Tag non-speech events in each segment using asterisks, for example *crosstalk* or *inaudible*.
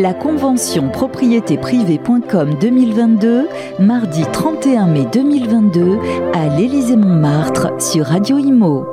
La convention propriétéprivée.com 2022, mardi 31 mai 2022, à l'Élysée-Montmartre sur Radio Imo.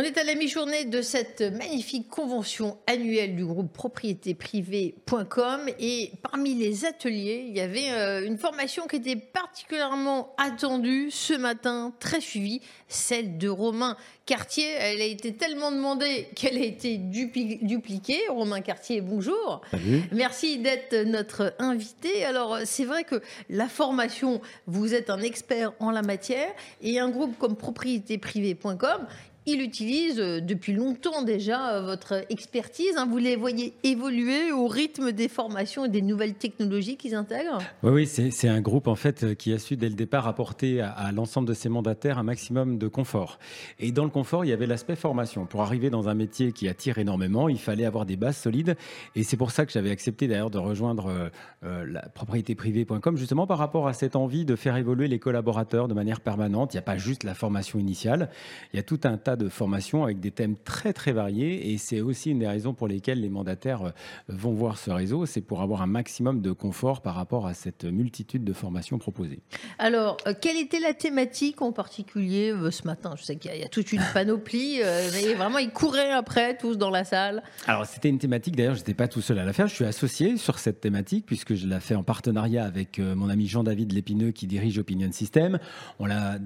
On est à la mi-journée de cette magnifique convention annuelle du groupe propriétéprivée.com et parmi les ateliers, il y avait euh, une formation qui était particulièrement attendue ce matin, très suivie, celle de Romain Cartier. Elle a été tellement demandée qu'elle a été dupliquée. Romain Cartier, bonjour. Salut. Merci d'être notre invité. Alors, c'est vrai que la formation, vous êtes un expert en la matière et un groupe comme propriétéprivée.com, il utilise euh, depuis longtemps déjà euh, votre expertise. Hein. Vous les voyez évoluer au rythme des formations et des nouvelles technologies qu'ils intègrent? Oui, oui c'est un groupe en fait euh, qui a su dès le départ apporter à, l'ensemble de ses mandataires un maximum de confort. Et dans le confort, il y avait l'aspect formation. Pour arriver dans un métier qui attire énormément, il fallait avoir des bases solides. Et c'est pour ça que j'avais accepté d'ailleurs de rejoindre la propriétéprivée.com justement par rapport à cette envie de faire évoluer les collaborateurs de manière permanente. Il n'y a pas juste la formation initiale, il y a tout un tas de formations avec des thèmes très très variés et c'est aussi une des raisons pour lesquelles les mandataires euh, vont voir ce réseau, c'est pour avoir un maximum de confort par rapport à cette multitude de formations proposées. Alors, euh, quelle était la thématique en particulier euh, ce matin? Je sais qu'il y, a toute une panoplie, *laughs* mais vraiment ils couraient après tous dans la salle. Alors c'était une thématique, d'ailleurs je n'étais pas tout seul à la faire, je suis associé sur cette thématique puisque je l'ai fait en partenariat avec mon ami Jean-David Lépineux qui dirige Opinion System. On l'a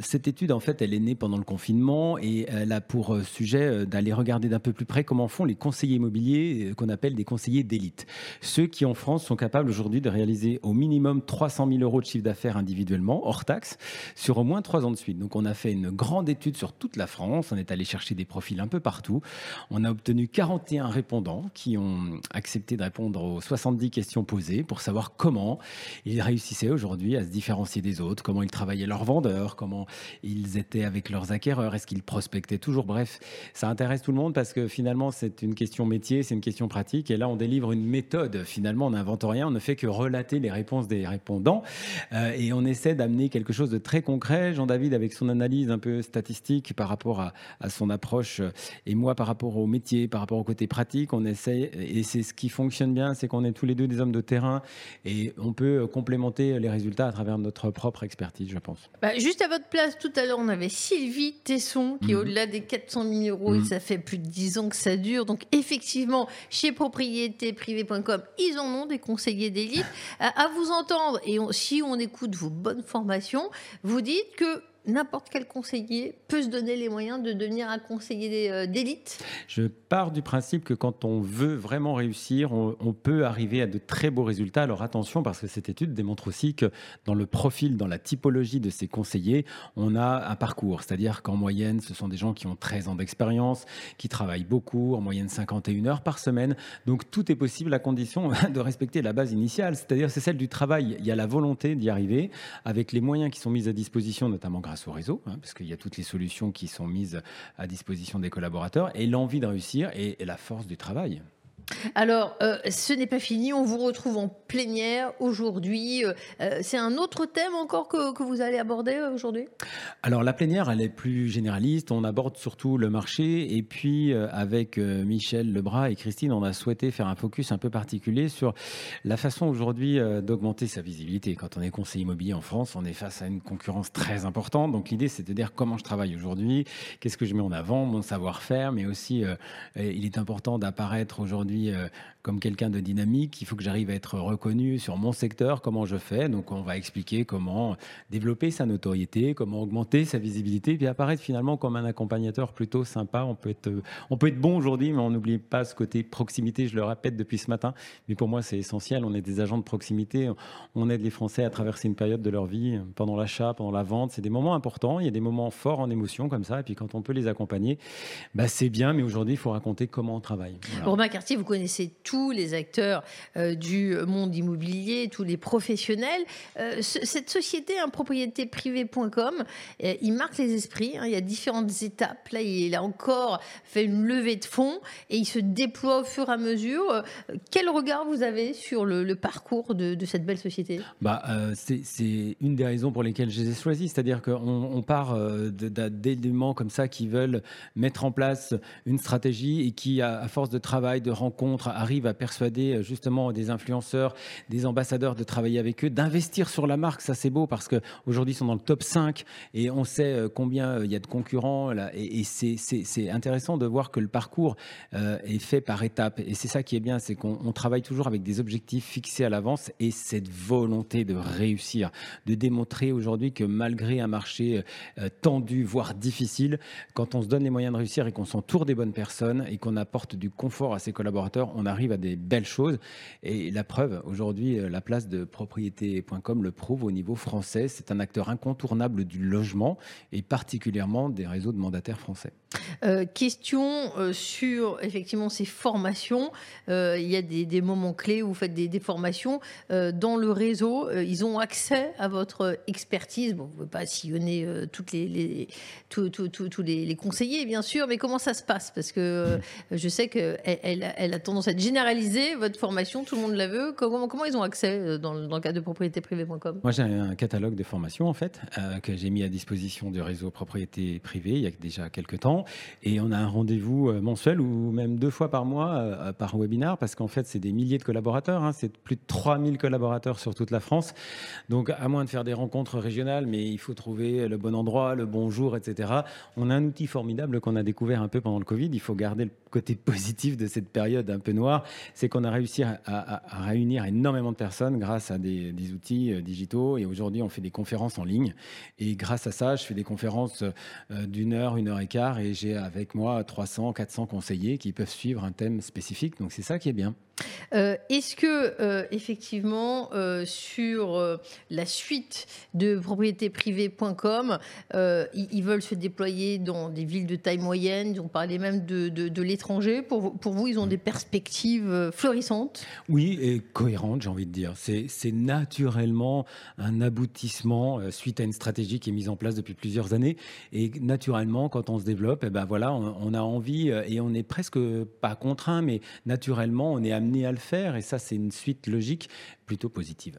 cette étude, en fait, elle est née pendant le confinement et elle a pour euh, sujet euh, d'aller regarder d'un peu plus près comment font les conseillers immobiliers euh, qu'on appelle des conseillers d'élite. Ceux qui, en France, sont capables aujourd'hui de réaliser au minimum 300 000 euros de chiffre d'affaires individuellement, hors taxe, sur au moins trois ans de suite. Donc, on a fait une grande étude sur toute la France. On est allé chercher des profils un peu partout. On a obtenu 41 répondants qui ont accepté de répondre aux 70 questions posées pour savoir comment ils réussissaient aujourd'hui à se différencier des autres, comment ils travaillaient leurs vendeurs, comment ils étaient avec leurs acquéreurs, est-ce qu'ils prospectaient toujours. Bref, ça intéresse tout le monde parce que finalement, c'est une question métier, c'est une question pratique. Et là, on délivre une méthode. Finalement, on n'invente rien, on ne fait que relater les réponses des répondants. Euh, et on essaie d'amener quelque chose de très concret. Jean-David, avec son analyse un peu statistique par rapport à, son approche, et moi, par rapport au métier, par rapport au côté pratique, on essaie, et c'est ce qui fonctionne bien, c'est qu'on est tous les deux des hommes de terrain et on peut complémenter les résultats à travers notre propre expertise, je pense. Bah, juste à votre place, tout à l'heure, on avait Sylvie Tesson est mhm. au-delà des 400 000 euros et mhm. ça fait plus de 10 ans que ça dure. Donc, effectivement, chez propriétéprivée.com, ils en ont des conseillers d'élite. *laughs* À, vous entendre, et si on écoute vos bonnes formations, vous dites que n'importe quel conseiller peut se donner les moyens de devenir un conseiller euh, d'élite Je pars du principe que quand on veut vraiment réussir, on, peut arriver à de très beaux résultats. Alors attention, parce que cette étude démontre aussi que dans le profil, dans la typologie de ces conseillers, on a un parcours. C'est-à-dire qu'en moyenne, ce sont des gens qui ont 13 ans d'expérience, qui travaillent beaucoup, en moyenne 51 heures par semaine. Donc tout est possible à condition *laughs* de respecter la base initiale, c'est-à-dire c'est celle du travail. Il y a la volonté d'y arriver avec les moyens qui sont mis à disposition, notamment grâce au réseau, hein, parce qu'il y a toutes les solutions qui sont mises à disposition des collaborateurs, et l'envie de réussir et la force du travail. Alors, euh, ce n'est pas fini. On vous retrouve en plénière aujourd'hui. Euh, euh, c'est un autre thème encore que, vous allez aborder aujourd'hui? Alors, la plénière, elle est plus généraliste. On aborde surtout le marché. Et puis, avec Michel Lebras et Christine, on a souhaité faire un focus un peu particulier sur la façon aujourd'hui d'augmenter sa visibilité. Quand on est conseiller immobilier en France, on est face à une concurrence très importante. Donc, l'idée, c'est de dire comment je travaille aujourd'hui, qu'est-ce que je mets en avant, mon savoir-faire, mais aussi, il est important d'apparaître aujourd'hui euh, comme quelqu'un de dynamique. Il faut que j'arrive à être reconnu sur mon secteur, comment je fais. Donc, on va expliquer comment développer sa notoriété, comment augmenter sa visibilité, puis apparaître finalement comme un accompagnateur plutôt sympa. On peut être, on peut être bon aujourd'hui, mais on n'oublie pas ce côté proximité. Je le répète depuis ce matin, mais pour moi, c'est essentiel. On est des agents de proximité. On aide les Français à traverser une période de leur vie pendant l'achat, pendant la vente. C'est des moments importants. Il y a des moments forts en émotion comme ça. Et puis, quand on peut les accompagner, bah, c'est bien. Mais aujourd'hui, il faut raconter comment on travaille. Romain Cartier, vous connaissez tous les acteurs euh, du monde immobilier, tous les professionnels. Euh, cette société, hein, propriétéprivée.com, euh, il marque les esprits. Hein. il y a différentes étapes. Là, il a encore fait une levée de fonds et il se déploie au fur et à mesure. quel regard vous avez sur le, parcours de, cette belle société? Bah, C'est une des raisons pour lesquelles je les ai choisis. C'est-à-dire qu'on on part d'éléments comme ça qui veulent mettre en place une stratégie et qui, à, force de travail, de rencontres, arrivent à persuader euh, justement des influenceurs, des ambassadeurs de travailler avec eux, d'investir sur la marque. Ça, c'est beau parce qu'aujourd'hui, ils sont dans le top 5 et on sait euh, combien euh, il y a de concurrents. Et, c'est intéressant de voir que le parcours est fait par étapes. Et c'est ça qui est bien, c'est qu'on travaille toujours avec des objectifs fixés à l'avance et cette volonté de réussir, de démontrer aujourd'hui que malgré un marché tendu, voire difficile, quand on se donne les moyens de réussir et qu'on s'entoure des bonnes personnes et qu'on apporte du confort à ses collaborateurs, on arrive à des belles choses. Et la preuve, aujourd'hui, euh, la place de propriété.com le prouve au niveau français. C'est un acteur incontournable du logement et particulièrement des réseaux de mandataires français. Euh, question euh, sur effectivement ces formations. il y a des, moments clés où vous faites des, formations dans le réseau. ils ont accès à votre expertise. Bon, vous ne pouvez pas sillonner toutes les, tous les, conseillers, bien sûr, mais comment ça se passe? Parce que je sais qu'elle elle, a tendance à être généralisée, votre formation, tout le monde la veut. Comment, comment ils ont accès dans, dans le cadre de propriétéprivée.com Moi, j'ai un catalogue de formations, en fait, que j'ai mis à disposition du réseau propriété privée il y a déjà quelques temps. Et on a un rendez-vous euh, mensuel ou même deux fois par mois euh, par webinar parce qu'en fait, c'est des milliers de collaborateurs. Hein. c'est plus de 3000 collaborateurs sur toute la France. Donc, à moins de faire des rencontres régionales, mais il faut trouver le bon endroit, le bon jour, etc. On a un outil formidable qu'on a découvert un peu pendant le Covid. Il faut garder le côté *laughs* positif de cette période un peu noire. C'est qu'on a réussi à, réunir énormément de personnes grâce à des, outils euh, digitaux. Et aujourd'hui, on fait des conférences en ligne. Et grâce à ça, je fais des conférences d'une heure, une heure et quart. Et j'ai avec moi 300, 400 conseillers qui peuvent suivre un thème spécifique. Donc c'est ça qui est bien. Euh, est-ce que, euh, effectivement, euh, sur la suite de propriétéprivée.com, ils, veulent se déployer dans des villes de taille moyenne Ils ont parlé même de, de, l'étranger. Pour, pour, vous, ils ont des perspectives florissantes? Oui, et cohérentes, j'ai envie de dire. C'est naturellement un aboutissement suite à une stratégie qui est mise en place depuis plusieurs années. Et naturellement, quand on se développe, eh ben on, on a envie et on n'est presque pas contraint, mais naturellement, on est amené à le faire. Et ça, c'est une suite logique plutôt positive.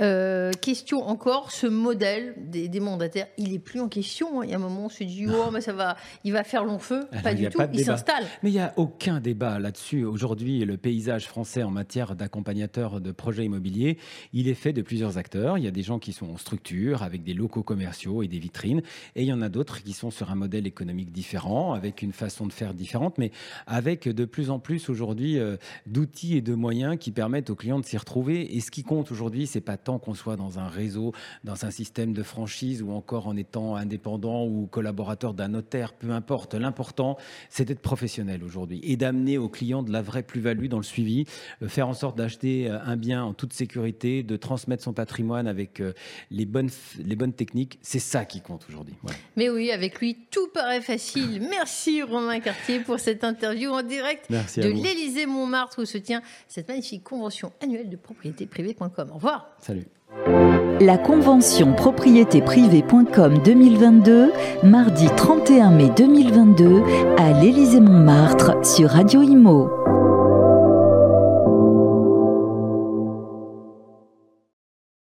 Euh, question encore, ce modèle des, mandataires, il est plus en question. Hein. Il y a un moment, on se dit, oh, *laughs* mais ça va, il va faire long feu. pas du tout, il s'installe. Mais il n'y a aucun débat là-dessus. Aujourd'hui, le paysage français en matière d'accompagnateurs de projets immobiliers, il est fait de plusieurs acteurs. Il y a des gens qui sont en structure, avec des locaux commerciaux et des vitrines. Et il y en a d'autres qui sont sur un modèle économique différent, avec une façon de faire différente, mais avec de plus en plus aujourd'hui euh, d'outils et de moyens qui permettent aux clients de s'y retrouver. Et ce qui compte aujourd'hui, c'est pas tant qu'on soit dans un réseau, dans un système de franchise ou encore en étant indépendant ou collaborateur d'un notaire, peu importe. L'important, c'est d'être professionnel aujourd'hui et d'amener aux clients de la vraie plus-value dans le suivi, euh, faire en sorte d'acheter euh, un bien en toute sécurité, de transmettre son patrimoine avec euh, les bonnes, les bonnes techniques. C'est ça qui compte aujourd'hui. Mais oui, avec lui, tout paraît facile. *laughs* Merci Romain Cartier pour cette interview en direct de l'Élysée Montmartre où se tient cette magnifique convention annuelle de propriété privée au revoir. Salut. La convention propriétéprivée.com 2022, mardi 31 mai 2022, à l'Élysée-Montmartre sur Radio Imo.